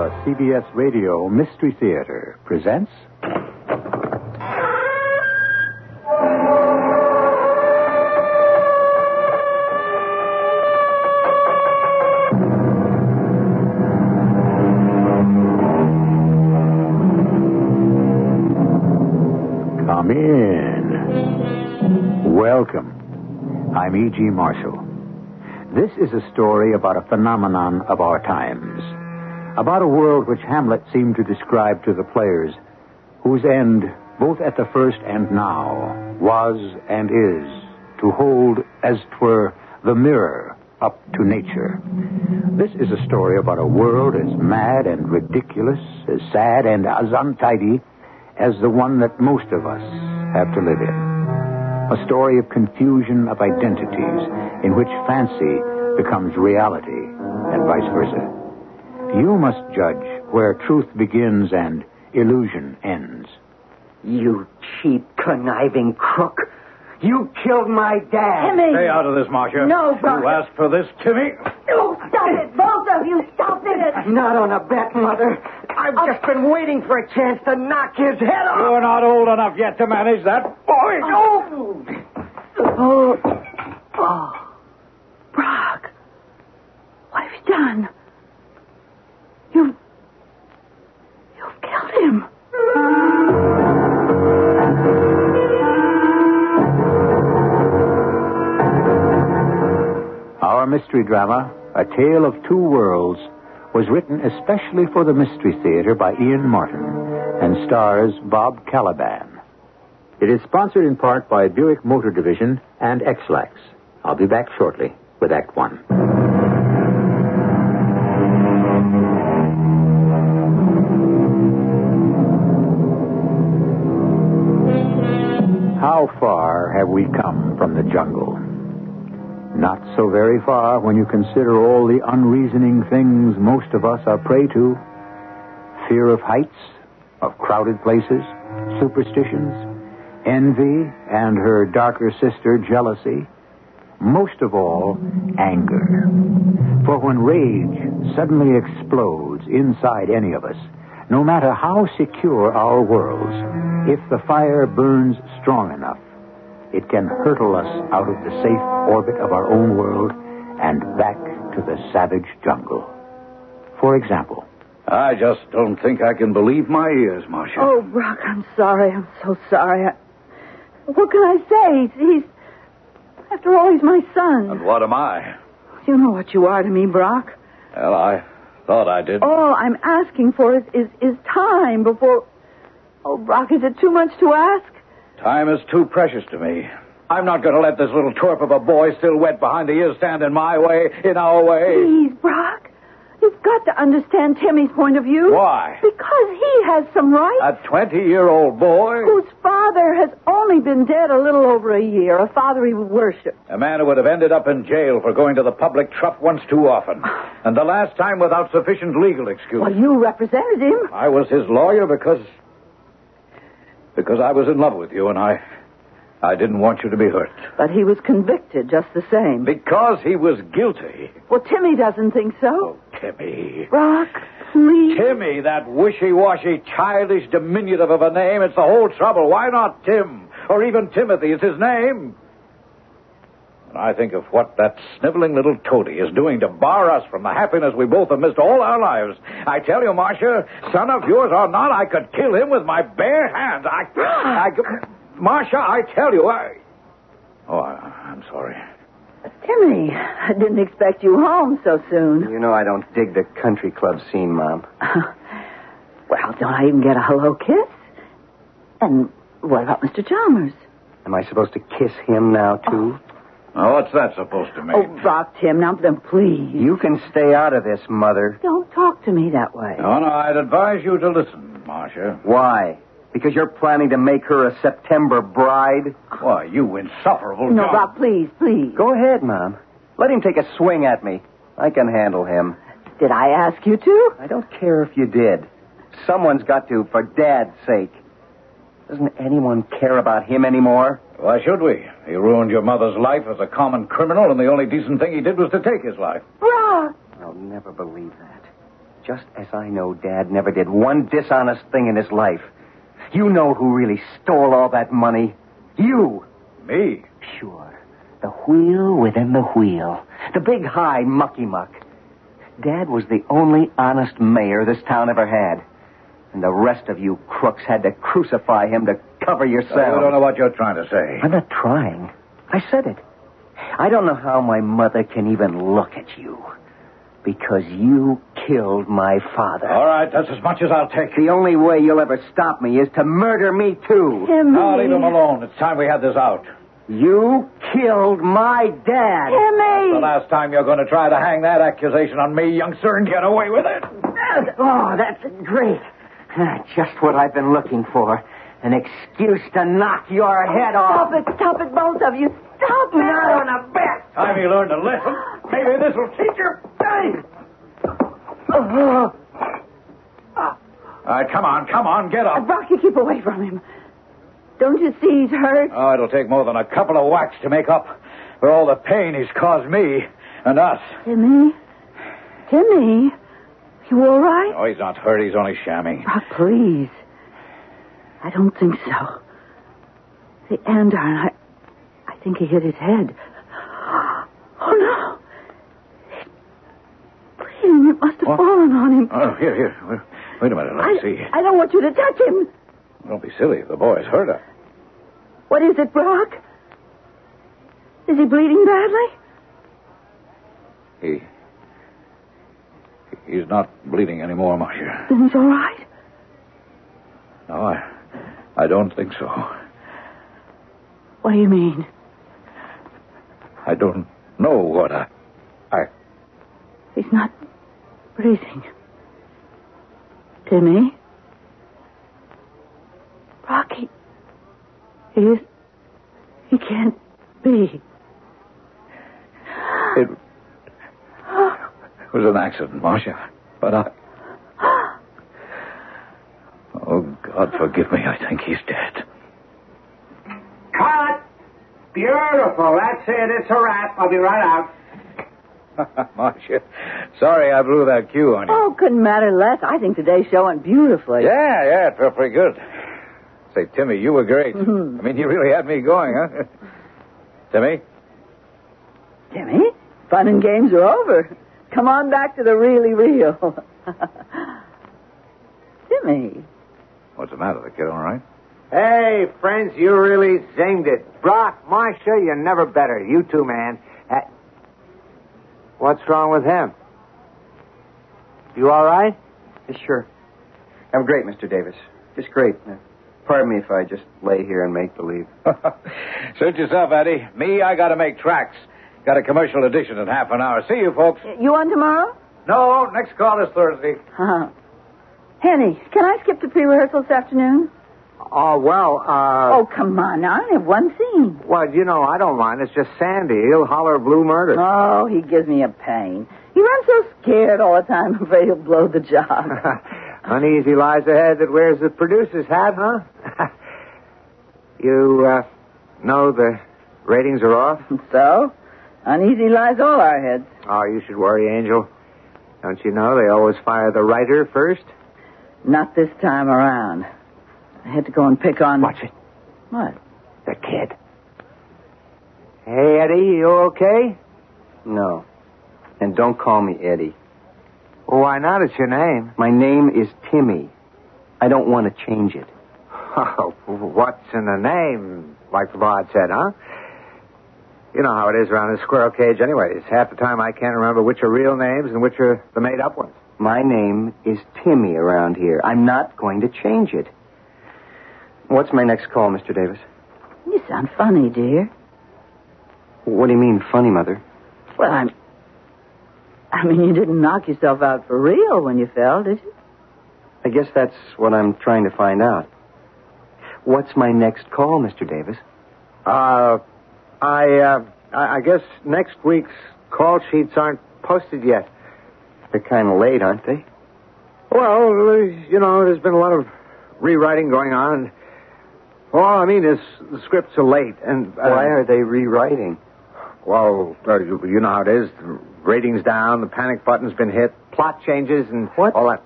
The CBS Radio Mystery Theater presents. Come in. Welcome. I'm E.G. Marshall. This is a story about a phenomenon of our times. About a world which Hamlet seemed to describe to the players, whose end, both at the first and now, was and is to hold, as twere, the mirror up to nature. This is a story about a world as mad and ridiculous, as sad and as untidy as the one that most of us have to live in. A story of confusion of identities in which fancy becomes reality and vice versa. You must judge where truth begins and illusion ends. You cheap, conniving crook. You killed my dad. Timmy! Stay out of this, Marcia. No, Brock. You asked for this, Timmy. Oh, stop it, both of you, stop it! Not on a bet, Mother. I've uh, just been waiting for a chance to knock his head off. You're not old enough yet to manage that boy. Oh! Oh, oh, mystery drama, A Tale of Two Worlds, was written especially for the Mystery Theater by Ian Martin and stars Bob Kaliban. It is sponsored in part by Buick Motor Division and Ex-Lax. I'll be back shortly with Act One. How far have we come from the jungle? Not so very far when you consider all the unreasoning things most of us are prey to fear of heights, of crowded places, superstitions, envy, and her darker sister, jealousy. Most of all, anger. For when rage suddenly explodes inside any of us, no matter how secure our worlds, if the fire burns strong enough, it can hurtle us out of the safe orbit of our own world and back to the savage jungle. For example, I just don't think I can believe my ears, Marcia. Oh, Brock, I'm sorry. I'm so sorry. I... What can I say? He's, he's, after all, he's my son. And what am I? You know what you are to me, Brock. Well, I thought I did. All I'm asking for is, is, is time before. Oh, Brock, is it too much to ask? Time is too precious to me. I'm not going to let this little twerp of a boy still wet behind the ears stand in my way, in our way. Please, Brock. You've got to understand Timmy's point of view. Why? Because he has some rights. A 20 year old boy? Whose father has only been dead a little over a year, a father he worshipped. A man who would have ended up in jail for going to the public trough once too often. And the last time without sufficient legal excuse. Well, you represented him. I was his lawyer because. Because I was in love with you and I. I didn't want you to be hurt. But he was convicted just the same. Because he was guilty. Well, Timmy doesn't think so. Oh, Timmy. Rock, please. Timmy, that wishy washy, childish, diminutive of a name. It's the whole trouble. Why not Tim? Or even Timothy? It's his name. And I think of what that sniveling little toady is doing to bar us from the happiness we both have missed all our lives. I tell you, Marcia, son of yours or not, I could kill him with my bare hands. I. I could. Marcia, I tell you, I. Oh, I, I'm sorry. Timmy, I didn't expect you home so soon. You know I don't dig the country club scene, Mom. well, don't I even get a hello kiss? And what about Mr. Chalmers? Am I supposed to kiss him now, too? Oh, what's that supposed to mean? Oh, Brock, Tim, now then, please. You can stay out of this, Mother. Don't talk to me that way. No, no, I'd advise you to listen, Marcia. Why? Because you're planning to make her a September bride? Why, you insufferable No, John. Brock, please, please. Go ahead, Mom. Let him take a swing at me. I can handle him. Did I ask you to? I don't care if you did. Someone's got to, for Dad's sake. Doesn't anyone care about him anymore? Why should we? He ruined your mother's life as a common criminal, and the only decent thing he did was to take his life. Brock! I'll never believe that. Just as I know Dad never did one dishonest thing in his life. You know who really stole all that money. You. Me? Sure. The wheel within the wheel. The big high mucky muck. Dad was the only honest mayor this town ever had. And the rest of you crooks had to crucify him to cover yourselves. I don't know what you're trying to say. I'm not trying. I said it. I don't know how my mother can even look at you. Because you killed my father. All right, that's as much as I'll take. The only way you'll ever stop me is to murder me, too. Timmy. Now leave him alone. It's time we had this out. You killed my dad. Timmy. The last time you're going to try to hang that accusation on me, youngster, and get away with it. Oh, that's great. Ah, Just what I've been looking for. An excuse to knock your head off. Stop it. Stop it, both of you. Stop it. Not on a bet. Time you learned a lesson. Maybe this will teach you. Oh, All right, come on, come on, get up. Rocky, keep away from him. Don't you see he's hurt? Oh, it'll take more than a couple of whacks to make up for all the pain he's caused me and us. Timmy? Timmy? You all right? Oh, he's not hurt. He's only shamming. Rock, ah, please. I don't think so. The andiron, I, I think he hit his head. Oh, no. Bleeding. It must have What? fallen on him. Oh, here, here. Wait- Wait a minute. Let I, me see. I don't want you to touch him. Don't be silly. The boy's hurt her. What is it, Brock? Is he bleeding badly? He. He's not bleeding anymore, Marcia. Then he's all right. No, I. I don't think so. What do you mean? I don't know what I. I. He's not breathing. Timmy? Rocky. He is. He can't be. It. It was an accident, Marcia. But I. Oh, God, forgive me. I think he's dead. Cut! Beautiful. That's it. It's a wrap. I'll be right out. Marcia, sorry I blew that cue on you. Oh, couldn't matter less. I think today's show went beautifully. Yeah, yeah, it felt pretty good. Say, Timmy, you were great. Mhm. I mean, you really had me going, huh? Timmy? Timmy, fun and games are over. Come on back to the really real. Jimmy. What's the matter? The kid all right? Hey, friends, you really zinged it. Brock, Marcia, you're never better. You too, man. Uh, what's wrong with him? You all right? Sure. I'm great, Mr. Davis. Just great. Uh, pardon me if I just lay here and make believe. Suit yourself, Eddie. Me, I gotta make tracks. Got a commercial edition in half an hour. See you, folks. You on tomorrow? No, next call is Thursday. Huh. Henny, can I skip the pre-rehearsal this afternoon? Oh, well, uh. oh, come on. Now, I only have one scene. Well, you know, I don't mind. It's just Sandy. He'll holler blue murder. Oh, he gives me a pain. He runs so scared all the time, I'm afraid he'll blow the job. Uneasy lies ahead that wears the producer's hat, huh? you, uh, know the ratings are off? so, uneasy lies all our heads. Oh, you should worry, Angel. Don't you know they always fire the writer first? Not this time around. I had to go and pick on. Watch it. What? The kid. Hey, Eddie, you okay? No. And don't call me Eddie. Well, why not? It's your name. My name is Timmy. I don't want to change it. Oh, what's in the name? Like the bard said, huh? You know how it is around this squirrel cage, anyways. Half the time I can't remember which are real names and which are the made up ones. My name is Timmy around here. I'm not going to change it. What's my next call, Mr. Davis? You sound funny, dear. What do you mean, funny, Mother? Well, I'm. I mean, you didn't knock yourself out for real when you fell, did you? I guess that's what I'm trying to find out. What's my next call, Mr. Davis? Uh, I, uh, I guess next week's call sheets aren't posted yet. They're kind of late, aren't they? Well, uh, you know, there's been a lot of rewriting going on. All I mean is the scripts are late, and uh, Why are they rewriting? Well, uh, you, you know how it is. The ratings down, the panic button's been hit, plot changes, and What? all that.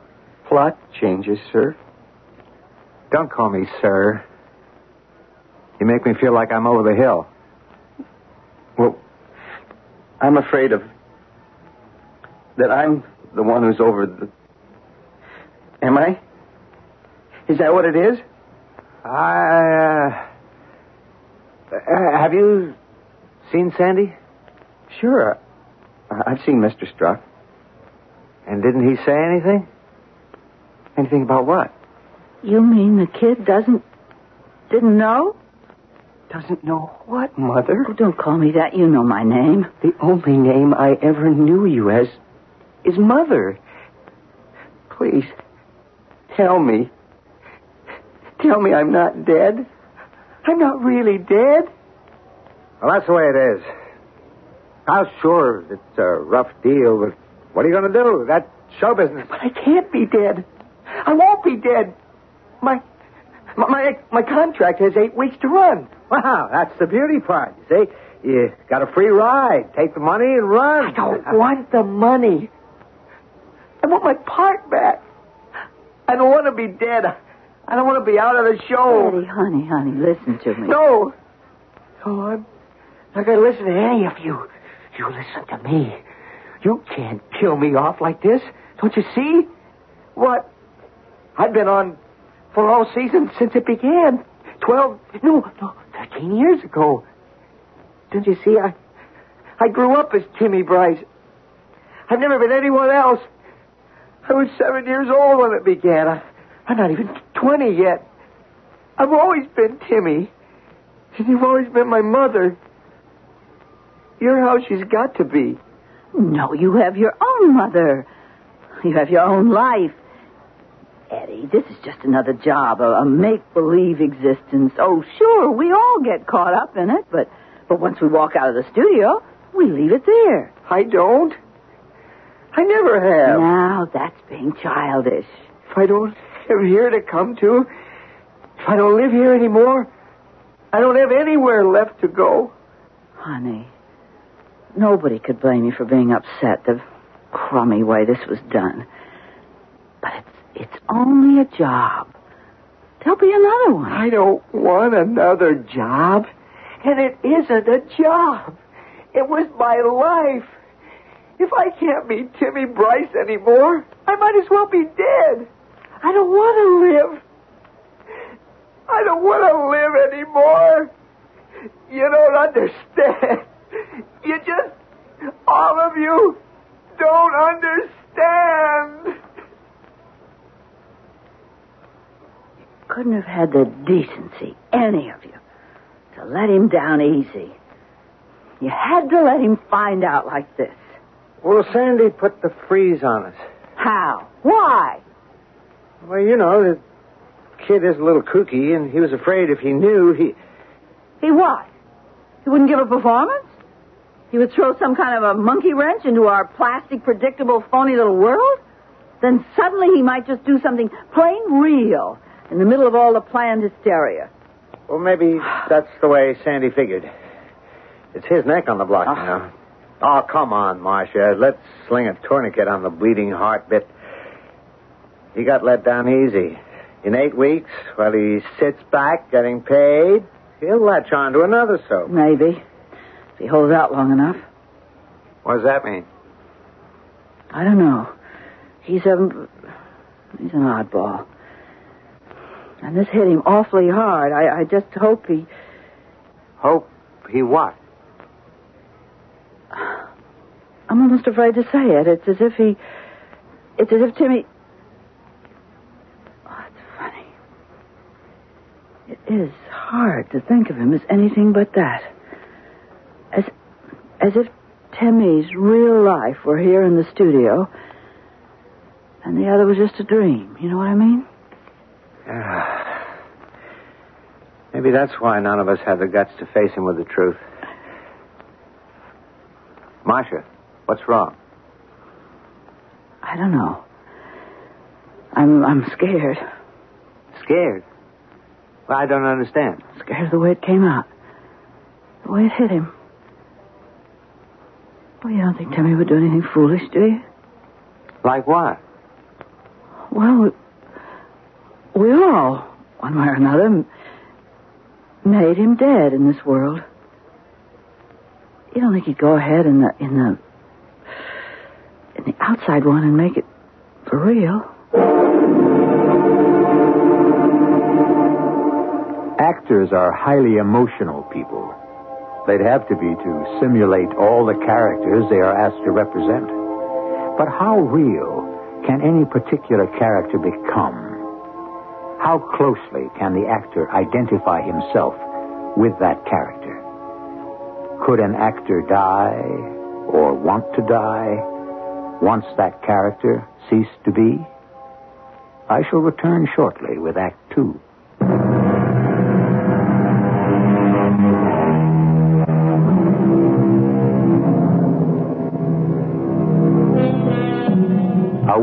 Plot changes, sir. Don't call me sir. You make me feel like I'm over the hill. Well, I'm afraid of that I'm the one who's over the. Am I? Is that what it is? I, uh, uh, have you seen Sandy? Sure. I- I've seen Mr. Struck. And didn't he say anything? Anything about what? You mean the kid doesn't. didn't know? Doesn't know what, Mother? Oh, don't call me that. You know my name. The only name I ever knew you as is Mother. Please, tell me. Tell me I'm not dead. I'm not really dead. Well, that's the way it is. I was sure it's a rough deal, but what are you going to do? That show business. But I can't be dead. I won't be dead. My, my, my, my contract has eight weeks to run. Wow, that's the beauty part. You see, you got a free ride. Take the money and run. I don't want the money. I want my part back. I don't want to be dead. I don't want to be out of the show. Daddy, honey, honey, listen to me. No. No, I'm not going to listen to any of you. You listen to me. You can't kill me off like this. Don't you see? What? I've been on for all seasons since it began. Twelve, no, no, thirteen years ago. Don't you see? I, I grew up as Timmy Bryce. I've never been anyone else. I was seven years old when it began. I, I'm not even twenty yet. I've always been Timmy. And you've always been my mother. You're how she's got to be. No, you have your own mother. You have your own life. Eddie, this is just another job, a, a make-believe existence. Oh, sure, we all get caught up in it, but but once we walk out of the studio, we leave it there. I don't. I never have. Now that's being childish. If I don't have here to come to, if I don't live here anymore, I don't have anywhere left to go. Honey, nobody could blame you for being upset the crummy way this was done. It's only a job. There'll be another one. I don't want another job. And it isn't a job. It was my life. If I can't be Timmy Bryce anymore, I might as well be dead. I don't want to live. I don't want to live anymore. You don't understand. You just, all of you, don't understand. Couldn't have had the decency, any of you, to let him down easy. You had to let him find out like this. Well, Sandy put the freeze on us. How? Why? Well, you know, the kid is a little kooky, and he was afraid if he knew, he. He what? He wouldn't give a performance? He would throw some kind of a monkey wrench into our plastic, predictable, phony little world? Then suddenly he might just do something plain real in the middle of all the planned hysteria. Well, maybe that's the way Sandy figured. It's his neck on the block Ah. now. Oh, come on, Marcia. Let's sling a tourniquet on the bleeding heart bit. He got let down easy. In eight weeks, while he sits back getting paid, he'll latch on to another soap. Maybe. If he holds out long enough. What does that mean? I don't know. He's a. He's an oddball. And this hit him awfully hard. I, I just hope he. Hope he what? I'm almost afraid to say it. It's as if he. It's as if Timmy. Oh, it's funny. It is hard to think of him as anything but that. As, as if Timmy's real life were here in the studio, and the other was just a dream. You know what I mean? Ah. Maybe that's why none of us have the guts to face him with the truth. Marcia, what's wrong? I don't know. I'm I'm scared. Scared? Well, I don't understand. Scared of the way it came out. The way it hit him. Oh, you don't think Timmy would do anything foolish, do you? Like what? Well, we, all, one way or another, made him dead in this world. You don't think he'd go ahead in the in the in the outside one and make it for real? Actors are highly emotional people. They'd have to be to simulate all the characters they are asked to represent. But how real can any particular character become? How closely can the actor identify himself with that character? Could an actor die or want to die once that character ceased to be? I shall return shortly with Act Two.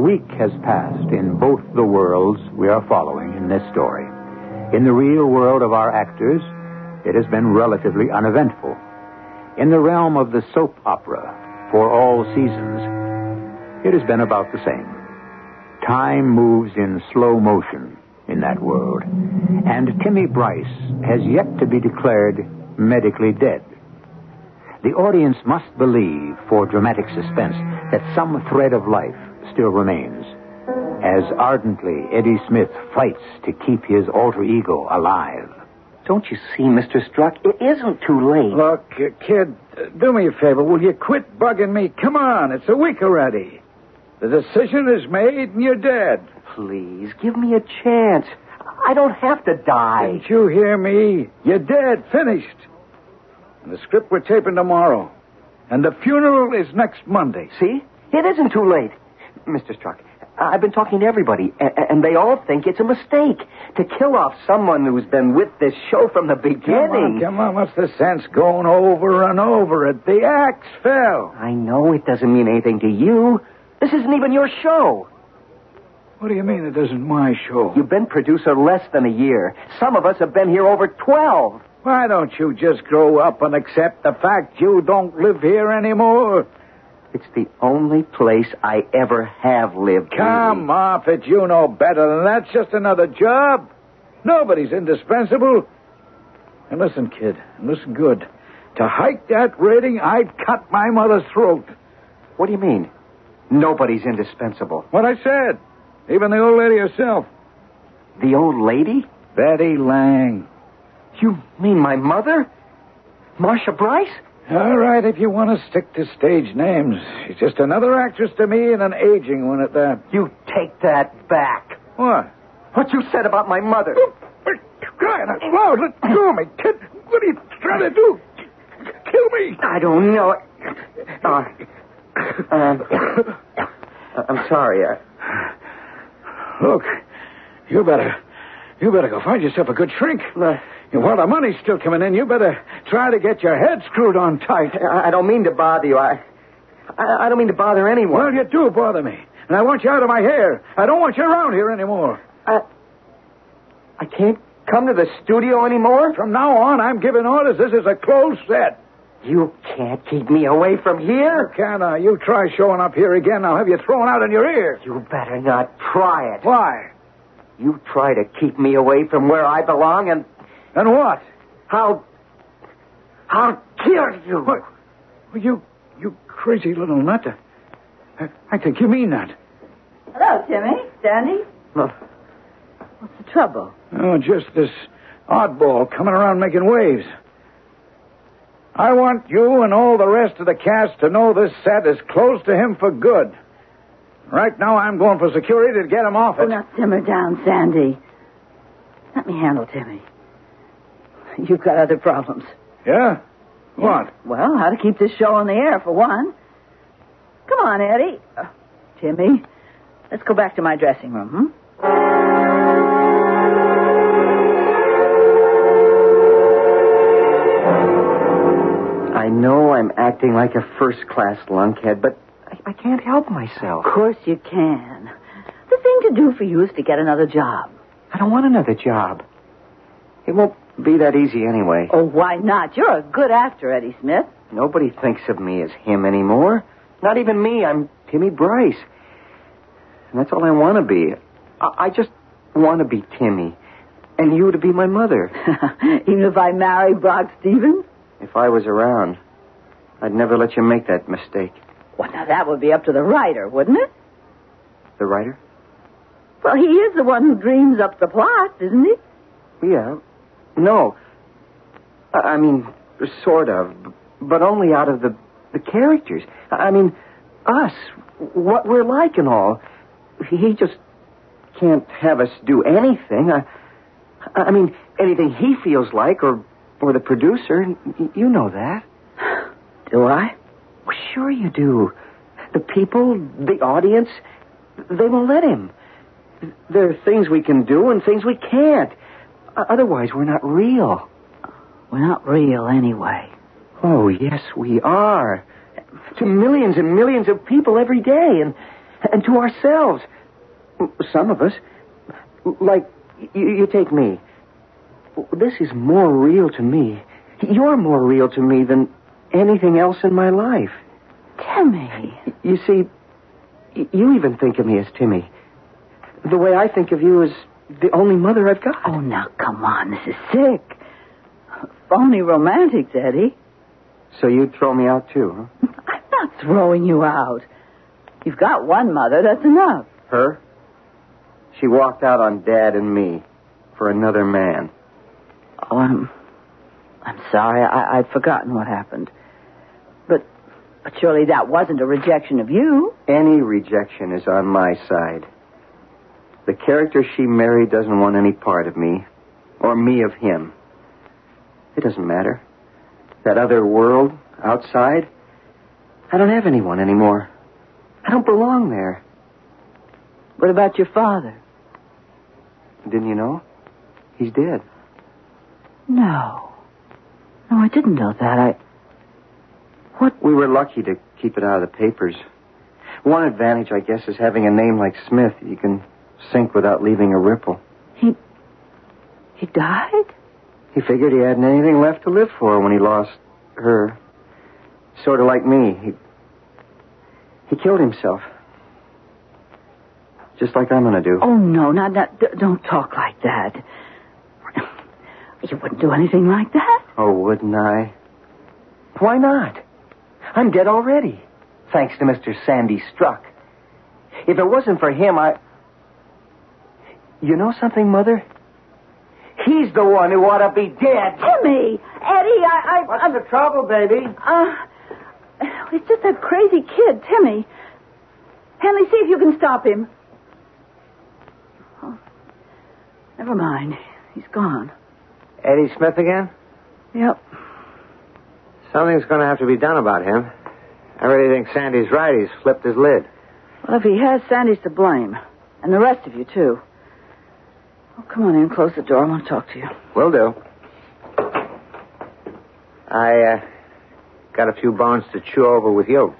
Week has passed in both the worlds we are following in this story. In the real world of our actors, it has been relatively uneventful. In the realm of the soap opera, for all seasons, it has been about the same. Time moves in slow motion in that world, and Timmy Bryce has yet to be declared medically dead. The audience must believe, for dramatic suspense, that some thread of life still remains. As ardently Eddie Smith fights to keep his alter ego alive. Don't you see, Mr. Struck? It isn't too late. Look, uh, kid, uh, do me a favor. Will you quit bugging me? Come on, it's a week already. The decision is made and you're dead. Please, give me a chance. I don't have to die. Didn't you hear me? You're dead, finished. And the script we're taping tomorrow. And the funeral is next Monday. See? It isn't too late. Mr. Struck, I've been talking to everybody, a- and they all think it's a mistake to kill off someone who's been with this show from the beginning. Come on, come on. What's the sense going over and over it? The axe fell. I know it doesn't mean anything to you. This isn't even your show. What do you mean it isn't my show? You've been producer less than a year. Some of us have been here over 12. Why don't you just grow up and accept the fact you don't live here anymore? It's the only place I ever have lived. Come off it. You know better than that. It's just another job. Nobody's indispensable. And listen, kid, and listen good. To hike that rating, I'd cut my mother's throat. What do you mean? Nobody's indispensable. What I said. Even the old lady herself. The old lady? Betty Lang. You mean my mother? Marcia Bryce? All right, if you want to stick to stage names. She's just another actress to me and an aging one at that. You take that back. What? What you said about my mother. Crying out loud, let go of me, kid. What are you trying to do? Kill me. I don't know. Uh, um, I'm sorry. Uh, Look, you better, you better go find yourself a good shrink. uh, while the money's still coming in, you better try to get your head screwed on tight. I I don't mean to bother you. I, I, I don't mean to bother anyone. Well, you do bother me. And I want you out of my hair. I don't want you around here anymore. I, I can't come to the studio anymore? From now on, I'm giving orders. This is a closed set. You can't keep me away from here. Can I? You try showing up here again, I'll have you thrown out in your ear. You better not try it. Why? You try to keep me away from where I belong, and And what? I'll. I'll kill you. What? You, you crazy little nut. I, I think you mean that. Hello, Timmy. Sandy? No. What's the trouble? Oh, just this oddball coming around making waves. I want you and all the rest of the cast to know this set is closed to him for good. Right now, I'm going for security to get him off it. Oh, it. now simmer down, Sandy. Let me handle Timmy. You've got other problems. Yeah? What? Well, how to keep this show on the air, for one. Come on, Eddie. Uh, Timmy, let's go back to my dressing room, hmm? I know I'm acting like a first class lunkhead, but I, I can't help myself. Of course you can. The thing to do for you is to get another job. I don't want another job. It won't be that easy anyway. Oh, why not? You're a good actor, Eddie Smith. Nobody thinks of me as him anymore. Not even me. I'm Timmy Bryce. And that's all I want to be. I, I just want to be Timmy. And you to be my mother. Even if I marry Brock Stevens? If I was around, I'd never let you make that mistake. Well, now that would be up to the writer, wouldn't it? The writer? Well, he is the one who dreams up the plot, isn't he? Yeah. No. I mean, sort of, but only out of the the characters. I mean, us, what we're like and all. He just can't have us do anything. I, I mean, anything he feels like, or or the producer. You know that. Do I? Well, sure you do. The people, the audience, they won't let him. There are things we can do and things we can't. O- Otherwise, we're not real. We're not real anyway. Oh, yes, we are. To millions and millions of people every day, and and to ourselves. Some of us, like you, you take me. This is more real to me. You're more real to me than anything else in my life. Timmy. You see, you even think of me as Timmy. The way I think of you as the only mother I've got. Oh, now, come on. This is sick. Phony romantics, Eddie. So you'd throw me out too, huh? I'm not throwing you out. You've got one mother, that's enough. Her? She walked out on Dad and me for another man. Oh, I'm. I'm sorry. I, I'd forgotten what happened. But, but surely that wasn't a rejection of you. Any rejection is on my side. The character she married doesn't want any part of me, or me of him. It doesn't matter. That other world, outside, I don't have anyone anymore. I don't belong there. What about your father? Didn't you know? He's dead. No. No, I didn't know that. I. What? We were lucky to keep it out of the papers. One advantage, I guess, is having a name like Smith. You can sink without leaving a ripple. He. He died? He figured he hadn't anything left to live for when he lost her. Sort of like me. He, he killed himself. Just like I'm to do. Oh, no, not that. d- Don't talk like that. You wouldn't do anything like that. Oh, wouldn't I? Why not? I'm dead already. Thanks to Mr. Sandy Struck. If it wasn't for him, I. You know something, Mother? He's the one who ought to be dead. Timmy! Eddie, I. I What's the trouble, baby? Uh, it's just that crazy kid, Timmy. Henley, see if you can stop him. Oh, never mind. He's gone. Eddie Smith again? Yep. Something's going to have to be done about him. I really think Sandy's right. He's flipped his lid. Well, if he has, Sandy's to blame. And the rest of you, too. Oh, come on in. Close the door. I want to talk to you. Will do. I, uh, got a few bones to chew over with you.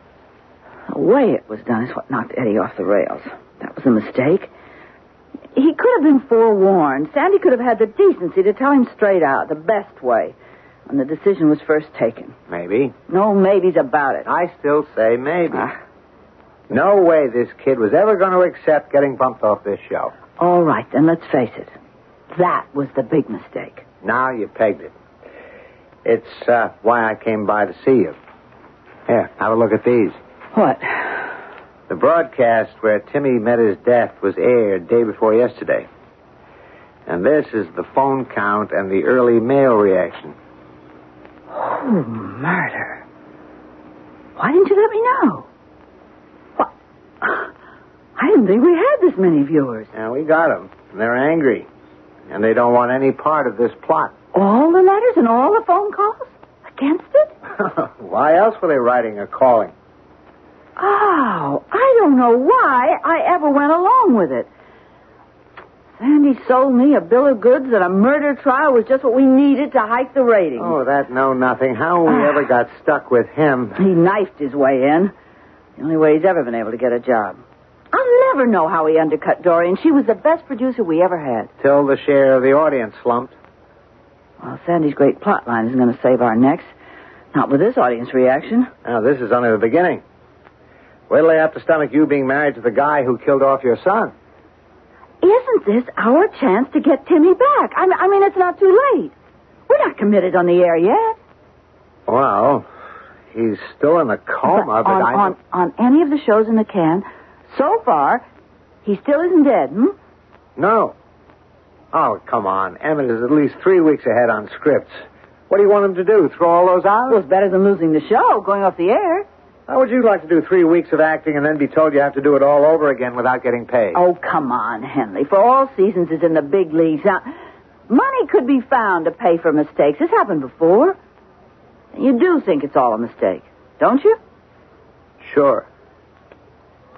The way it was done is what knocked Eddie off the rails. That was a mistake. He could have been forewarned. Sandy could have had the decency to tell him straight out, the best way, when the decision was first taken. Maybe. No maybes about it. I still say maybe. Ah, No way this kid was ever going to accept getting bumped off this show. All right, then let's face it. That was the big mistake. Now you pegged it. It's uh, why I came by to see you. Here, have a look at these. What? The broadcast where Timmy met his death was aired day before yesterday. And this is the phone count and the early mail reaction. Oh, murder. Why didn't you let me know? What? I didn't think we had this many viewers. And we got them. And they're angry. And they don't want any part of this plot. All the letters and all the phone calls? Against it? why else were they writing or calling? Oh, I don't know why I ever went along with it. Sandy sold me a bill of goods that a murder trial was just what we needed to hike the ratings. Oh, that know nothing. How we Ah. ever got stuck with him. He knifed his way in. The only way he's ever been able to get a job. I'll never know how he undercut Dorian. She was the best producer we ever had. Till the share of the audience slumped. Well, Sandy's great plot line isn't going to save our necks. Not with this audience reaction. Now, this is only the beginning. Wait till they have to stomach you being married to the guy who killed off your son. Isn't this our chance to get Timmy back? I, I mean, it's not too late. We're not committed on the air yet. Well, he's still in a coma, but, on, I. on, on any of the shows in the can, so far, he still isn't dead, hmm? No. Oh, come on. Emmett is at least three weeks ahead on scripts. What do you want him to do? Throw all those out? Well, it's better than losing the show, going off the air. How would you like to do three weeks of acting and then be told you have to do it all over again without getting paid? Oh, come on, Henley. For all seasons is in the big leagues. Now, money could be found to pay for mistakes. It's happened before. You do think it's all a mistake, don't you? Sure.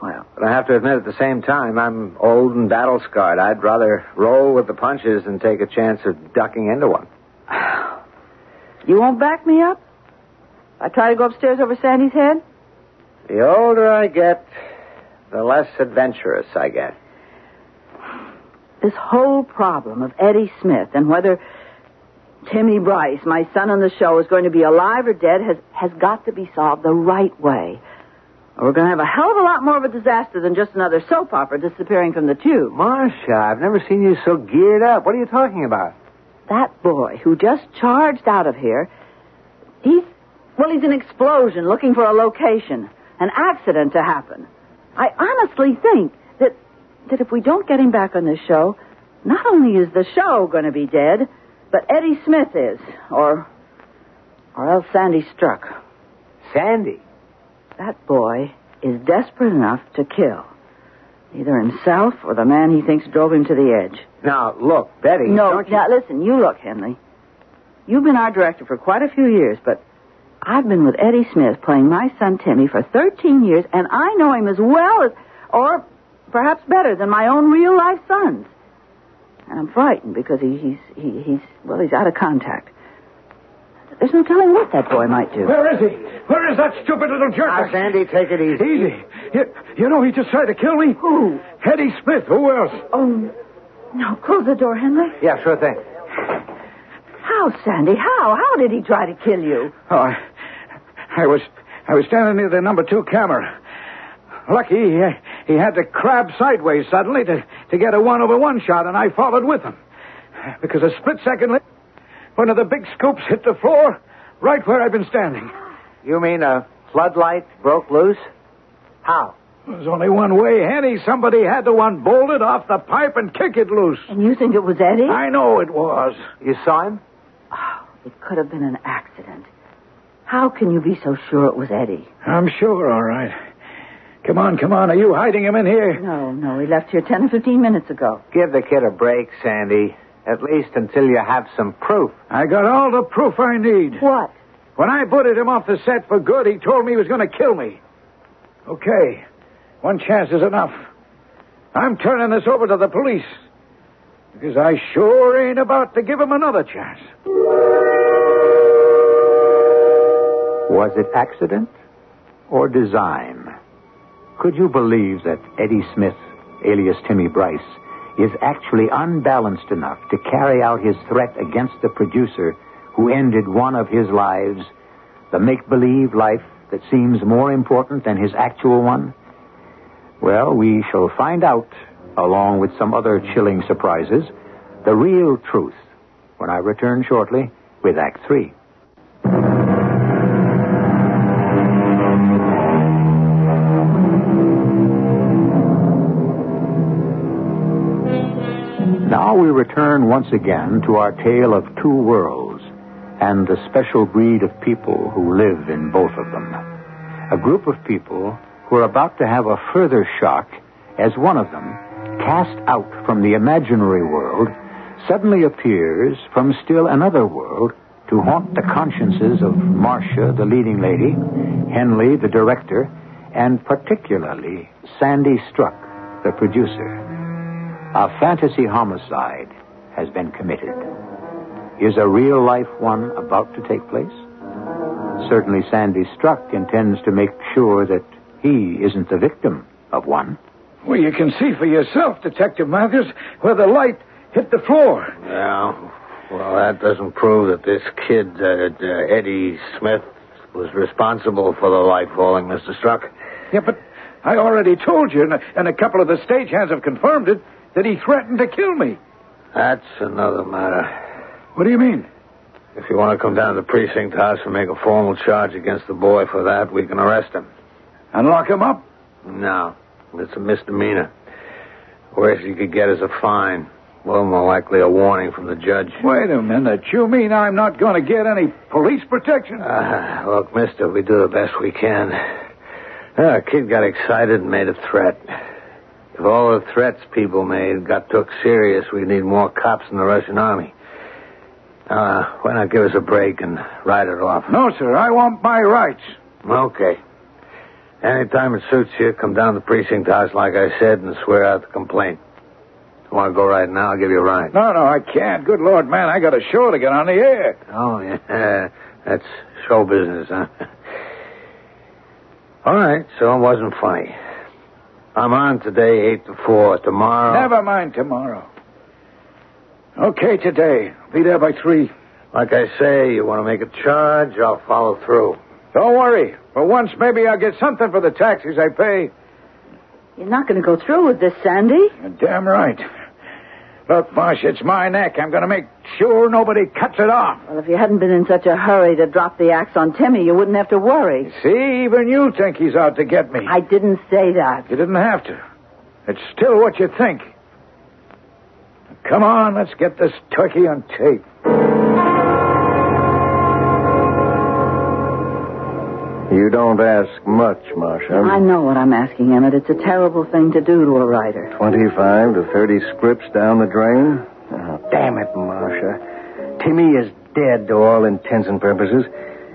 Well, But I have to admit at the same time, I'm old and battle scarred. I'd rather roll with the punches than take a chance of ducking into one. you won't back me up? I try to go upstairs over Sandy's head? The older I get, the less adventurous I get. This whole problem of Eddie Smith and whether Timmy Bryce, my son on the show, is going to be alive or dead has, has got to be solved the right way. We're going to have a hell of a lot more of a disaster than just another soap opera disappearing from the tube. Marcia, I've never seen you so geared up. What are you talking about? That boy who just charged out of here, he's, well, he's an explosion looking for a location, an accident to happen. I honestly think that, that if we don't get him back on this show, not only is the show going to be dead, but Eddie Smith is, or, or else Sandy Struck. Sandy. That boy is desperate enough to kill. Either himself or the man he thinks drove him to the edge. Now, look, Betty. No, don't you- now listen, you look, Henley. You've been our director for quite a few years, but I've been with Eddie Smith playing my son Timmy for 13 years, and I know him as well as, or perhaps better than my own real life sons. And I'm frightened because he, he's, he, he's, well, he's out of contact. There's no telling what that boy might do. Where is he? Where is that stupid little jerk? Now, Sandy, take it easy. Easy. You, you know he just tried to kill me? Who? Eddie Smith. Who else? Oh, no, close the door, Henley. Yeah, sure thing. How, Sandy? How? How did he try to kill you? Oh, I, I was I was standing near the number two camera. Lucky he, he had to crab sideways suddenly to, to get a one over one shot, and I followed with him. Because a split second later, one of the big scoops hit the floor right where I'd been standing. You mean a floodlight broke loose? How? There's only one way, Henny. Somebody had to unbolt it off the pipe and kick it loose. And you think it was Eddie? I know it was. You saw him? Oh, it could have been an accident. How can you be so sure it was Eddie? I'm sure, all right. Come on, come on. Are you hiding him in here? No, no, he left here ten or fifteen minutes ago. Give the kid a break, Sandy. At least until you have some proof. I got all the proof I need. What? When I booted him off the set for good, he told me he was going to kill me. Okay. One chance is enough. I'm turning this over to the police. Because I sure ain't about to give him another chance. Was it accident or design? Could you believe that Eddie Smith, alias Timmy Bryce, is actually unbalanced enough to carry out his threat against the producer who ended one of his lives, the make believe life that seems more important than his actual one? Well, we shall find out, along with some other chilling surprises, the real truth when I return shortly with Act Three. Return once again to our tale of two worlds and the special breed of people who live in both of them. A group of people who are about to have a further shock as one of them, cast out from the imaginary world, suddenly appears from still another world to haunt the consciences of Marcia, the leading lady, Henley, the director, and particularly Sandy Struck, the producer. A fantasy homicide has been committed. Is a real life one about to take place? Certainly, Sandy Struck intends to make sure that he isn't the victim of one. Well, you can see for yourself, Detective Matthews, where the light hit the floor. Yeah. Well, that doesn't prove that this kid, uh, uh, Eddie Smith, was responsible for the light falling, Mr. Struck. Yeah, but I already told you, and a, and a couple of the stagehands have confirmed it, that he threatened to kill me. That's another matter. What do you mean? If you want to come down to the precinct house and make a formal charge against the boy for that, we can arrest him. And lock him up? No, it's a misdemeanor. Worst you could get is a fine. Well, more likely a warning from the judge. Wait a minute. You mean I'm not going to get any police protection? Uh, look, mister, we do the best we can. Uh, a kid got excited and made a threat. If all the threats people made got took serious, we'd need more cops in the Russian army. Uh, why not give us a break and ride it off? No, sir. I want my rights. Okay. Anytime it suits you, come down to the precinct house, like I said, and swear out the complaint. You want to go right now? I'll give you a ride. No, no, I can't. Good Lord, man, I got a show to get on the air. Oh, yeah. That's show business, huh? All right, so it wasn't funny. I'm on today, 8 to 4. Tomorrow. Never mind tomorrow. Okay, today. Be there by 3. Like I say, you want to make a charge, I'll follow through. Don't worry. For once, maybe I'll get something for the taxes I pay. You're not going to go through with this, Sandy. You're damn right. Look, Marsh, it's my neck. I'm going to make sure nobody cuts it off. Well, if you hadn't been in such a hurry to drop the axe on Timmy, you wouldn't have to worry. See, even you think he's out to get me. I didn't say that. You didn't have to. It's still what you think. Come on, let's get this turkey on tape. You don't ask much, Marcia. I know what I'm asking, Emmett. It's a terrible thing to do to a writer. 25 to 30 scripts down the drain? Oh, damn it, Marcia. Timmy is dead to all intents and purposes.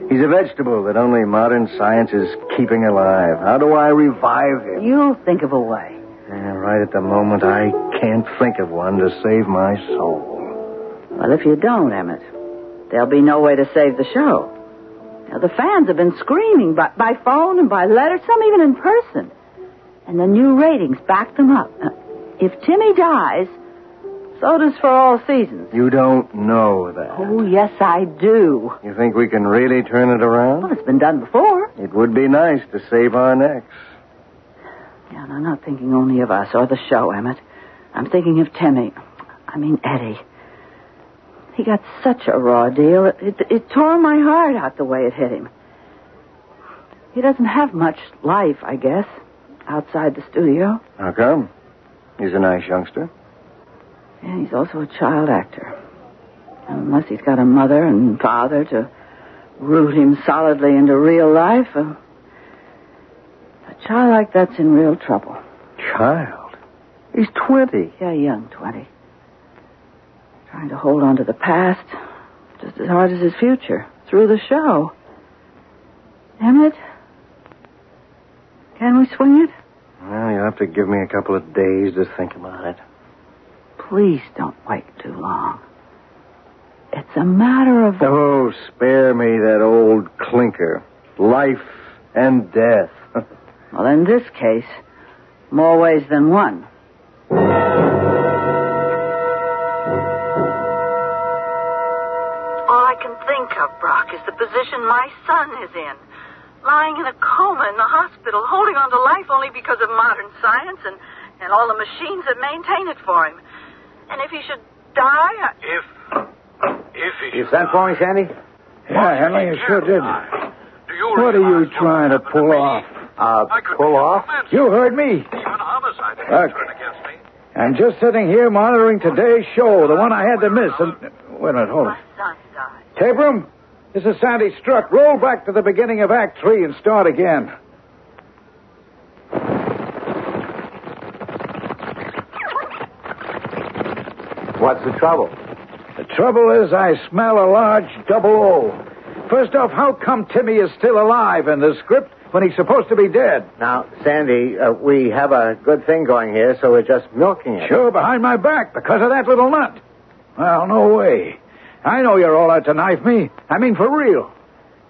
He's a vegetable that only modern science is keeping alive. How do I revive him? You'll think of a way. Yeah, right at the moment, I can't think of one to save my soul. Well, if you don't, Emmett, there'll be no way to save the show. Now, the fans have been screaming by, by phone and by letter, some even in person. And the new ratings back them up. Uh, if Timmy dies, so does For All Seasons. You don't know that. Oh, yes, I do. You think we can really turn it around? Well, it's been done before. It would be nice to save our necks. Yeah, and I'm not thinking only of us or the show, Emmett. I'm thinking of Timmy. I mean, Eddie. He got such a raw deal. It, it, it tore my heart out the way it hit him. He doesn't have much life, I guess, outside the studio. How come? He's a nice youngster. And he's also a child actor. Unless he's got a mother and father to root him solidly into real life, a, a child like that's in real trouble. Child? He's 20. Yeah, young, 20. Trying to hold on to the past just as hard as his future through the show. Emmett? Can we swing it? Well, you'll have to give me a couple of days to think about it. Please don't wait too long. It's a matter of. Oh, spare me that old clinker. Life and death. well, in this case, more ways than one. Can Brock, is the position my son is in. Lying in a coma in the hospital, holding on to life only because of modern science and, and all the machines that maintain it for him. And if he should die, I... If. If he You sent for me, Sandy? Yeah, Henley, you sure did. Do you What are you trying to pull me? off? Uh, I could pull off? You heard me. Even homicide can Look. against me. I'm just sitting here monitoring today's show, the one I had to miss. And wait a minute, hold My on. son died. Tape room, this is Sandy Struck. Roll back to the beginning of Act Three and start again. What's the trouble? The trouble is, I smell a large double O. First off, how come Timmy is still alive in the script when he's supposed to be dead? Now, Sandy, uh, we have a good thing going here, so we're just milking it. Sure, behind my back because of that little nut. Well, no way. I know you're all out to knife me. I mean, for real.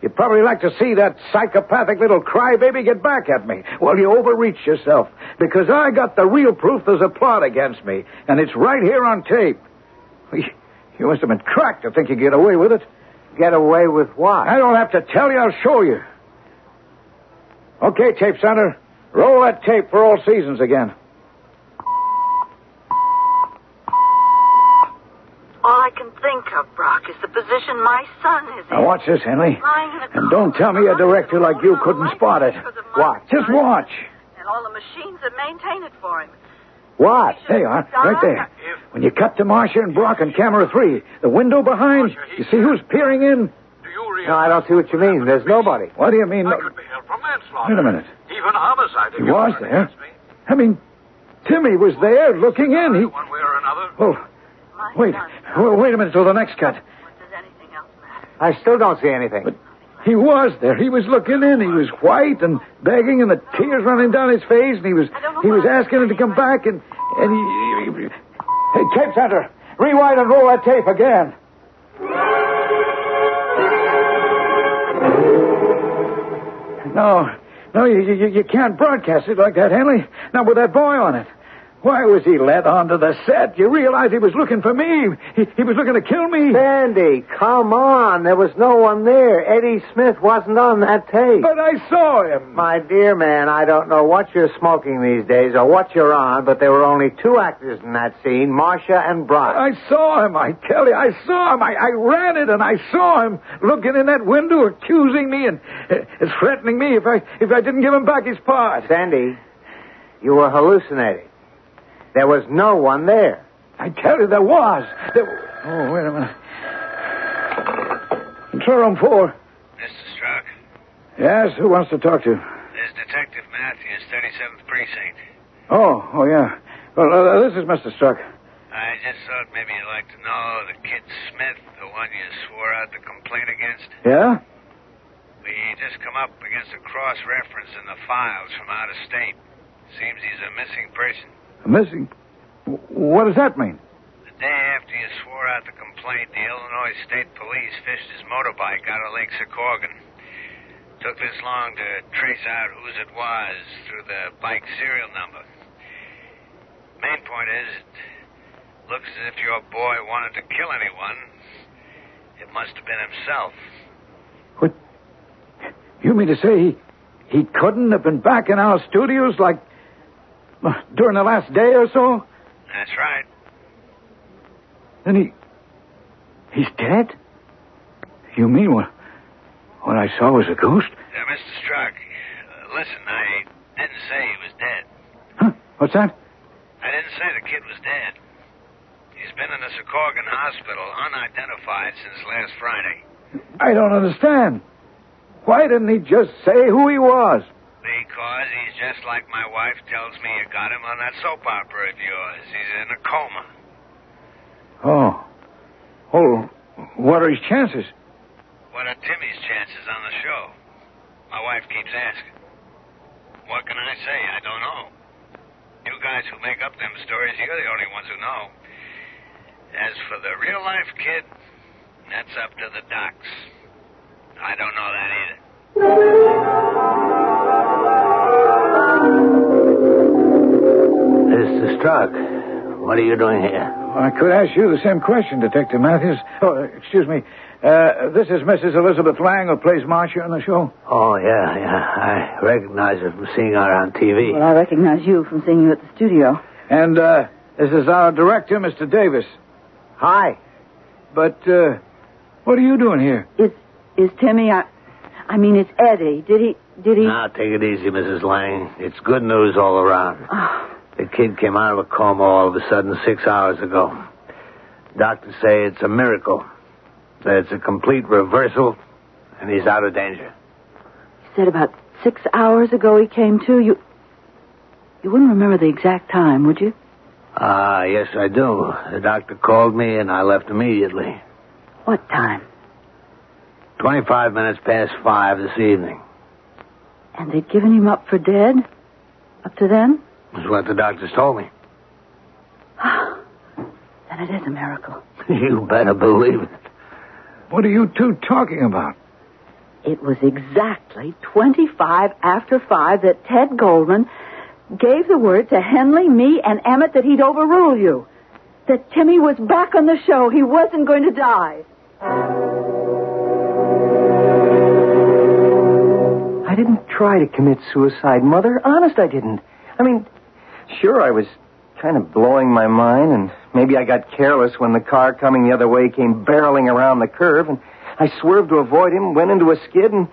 You'd probably like to see that psychopathic little crybaby get back at me. Well, you overreach yourself because I got the real proof there's a plot against me, and it's right here on tape. You must have been cracked to think you get away with it. Get away with what? I don't have to tell you, I'll show you. Okay, tape center. Roll that tape for all seasons again. All I think of, Brock, is the position my son is in. Now watch this, Henley. Lying in a And don't tell me a director like you couldn't spot it. Watch. Just watch. And all the machines that maintain it for him. What? There you are, right there. When you cut to Marcia and Brock on camera three, the window behind, you see who's peering in? Do you realize... No, I don't see what you mean. There's nobody. What do you mean? I could be held for manslaughter. Wait a minute. Even homicide. He was there. I mean, Timmy was there looking in. He. One way or another. Oh, My wait. Well, wait a minute till the next cut. What does anything else matter? I still don't see anything. But he was there. He was looking in. He was white and begging, and the tears running down his face. And he was he was asking him to come back, and and he. he- hey, tape center, rewind and roll that tape again. No, no, you, you, you can't broadcast it like that, Henley. Not with that boy on it. Why was he let onto the set? You realize he was looking for me. He, he was looking to kill me. Sandy, come on. There was no one there. Eddie Smith wasn't on that tape. But I saw him. My dear man, I don't know what you're smoking these days or what you're on, but there were only two actors in that scene, Marcia and Brock. I saw him, I tell you. I saw him. I, I ran it and I saw him looking in that window, accusing me and uh, threatening me if I if I didn't give him back his part. Sandy, you were hallucinating. There was no one there. I tell you, there was. There... Oh, wait a minute. Control room four. Mr. Struck, Yes, who wants to talk to? this is Detective Matthews, 37th Precinct. Oh, oh yeah. Well, uh, this is Mr. Struck. I just thought maybe you'd like to know the kid Smith, the one you swore out the complaint against. Yeah? We just come up against a cross reference in the files from out of state. Seems he's a missing person. Missing. What does that mean? The day after you swore out the complaint, the Illinois State Police fished his motorbike out of Lake Secorgan. Took this long to trace out whose it was through the bike serial number. Main point is, it looks as if your boy wanted to kill anyone. It must have been himself. What? You mean to say he, he couldn't have been back in our studios like during the last day or so? That's right. Then he. He's dead? You mean what? What I saw was a ghost? Uh, Mr. Struck, uh, listen, I didn't say he was dead. Huh? What's that? I didn't say the kid was dead. He's been in the Secorgan hospital unidentified since last Friday. I don't understand. Why didn't he just say who he was? Because he's just like my wife tells me you got him on that soap opera of yours. He's in a coma. Oh. Oh, what are his chances? What are Timmy's chances on the show? My wife keeps asking. What can I say? I don't know. You guys who make up them stories, you're the only ones who know. As for the real life kid, that's up to the docs. I don't know that either. Mr. Struck, what are you doing here? I could ask you the same question, Detective Matthews. Oh, uh, excuse me. Uh, this is Mrs. Elizabeth Lang, who plays Marcia on the show. Oh, yeah, yeah. I recognize her from seeing her on TV. Well, I recognize you from seeing you at the studio. And uh, this is our director, Mr. Davis. Hi. But uh, what are you doing here? Is is Timmy? I, I mean, it's Eddie. Did he? Did he? Now, take it easy, Mrs. Lang. It's good news all around. Oh, The kid came out of a coma all of a sudden six hours ago. Doctors say it's a miracle. That it's a complete reversal, and he's out of danger. you said about six hours ago he came to. You. You wouldn't remember the exact time, would you? Ah, yes, I do. The doctor called me, and I left immediately. What time? Twenty-five minutes past five this evening. And they'd given him up for dead. Up to then. That's what the doctors told me. then it is a miracle. you better believe it. What are you two talking about? It was exactly 25 after 5 that Ted Goldman gave the word to Henley, me, and Emmett that he'd overrule you. That Timmy was back on the show. He wasn't going to die. I didn't try to commit suicide, Mother. Honest, I didn't. I mean, sure, I was kind of blowing my mind, and maybe I got careless when the car coming the other way came barreling around the curve, and I swerved to avoid him, went into a skid, and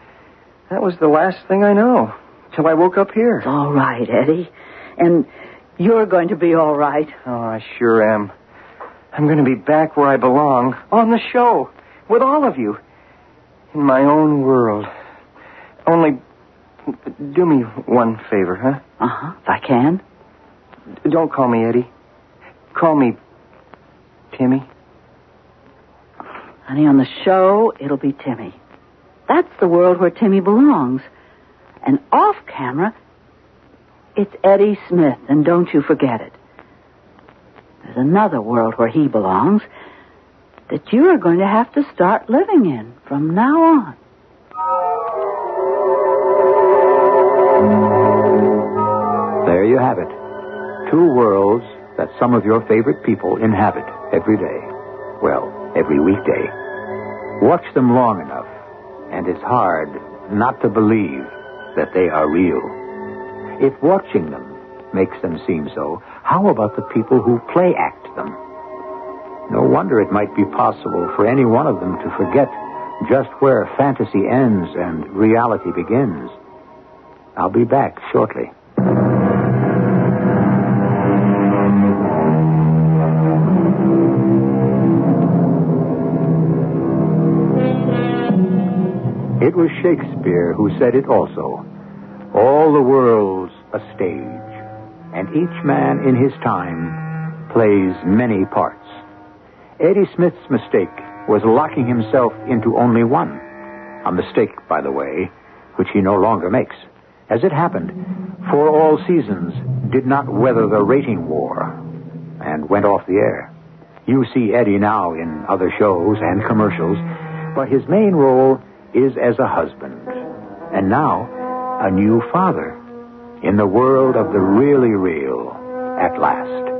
that was the last thing I know. Till I woke up here. It's all right, Eddie. And you're going to be all right. Oh, I sure am. I'm going to be back where I belong, on the show, with all of you, in my own world. Only, do me one favor, huh? Uh huh. If I can. Don't call me Eddie. Call me Timmy. Honey, on the show, it'll be Timmy. That's the world where Timmy belongs. And off camera, it's Eddie Smith, and don't you forget it. There's another world where he belongs that you are going to have to start living in from now on. There you have it. Two worlds that some of your favorite people inhabit every day. Well, every weekday. Watch them long enough, and it's hard not to believe that they are real. If watching them makes them seem so, how about the people who play act them? No wonder it might be possible for any one of them to forget just where fantasy ends and reality begins. I'll be back shortly. It was Shakespeare who said it also. All the world's a stage, and each man in his time plays many parts. Eddie Smith's mistake was locking himself into only one. A mistake, by the way, which he no longer makes. As it happened, For All Seasons did not weather the rating war and went off the air. You see Eddie now in other shows and commercials, but his main role is as a husband. And now, a new father in the world of the really real at last.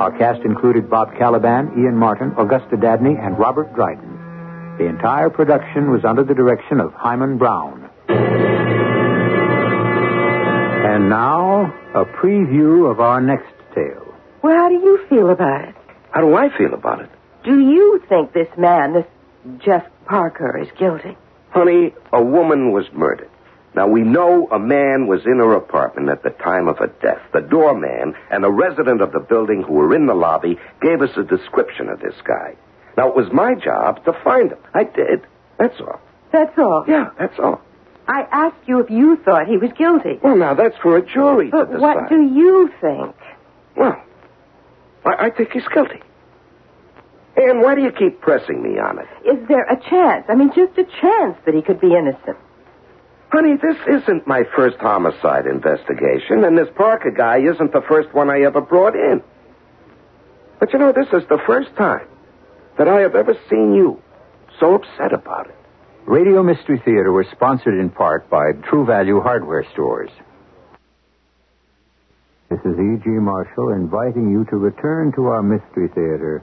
Our cast included Bob Kaliban, Ian Martin, Augusta Dabney, and Robert Dryden. The entire production was under the direction of Himan Brown. And now, a preview of our next tale. Well, how do you feel about it? How do I feel about it? Do you think this man, this Jeff Parker, is guilty? Honey, a woman was murdered. Now, we know a man was in her apartment at the time of her death. The doorman and a resident of the building who were in the lobby gave us a description of this guy. Now, it was my job to find him. I did. That's all. That's all. Yeah, that's all. I asked you if you thought he was guilty. Well, now, that's for a jury But to decide. what do you think? Well, I, I think he's guilty. And why do you keep pressing me on it? Is there a chance? I mean, just a chance that he could be innocent. Honey, this isn't my first homicide investigation, and this Parker guy isn't the first one I ever brought in. But you know, this is the first time that I have ever seen you so upset about it. Radio Mystery Theater was sponsored in part by True Value Hardware Stores. This is E.G. Marshall inviting you to return to our Mystery Theater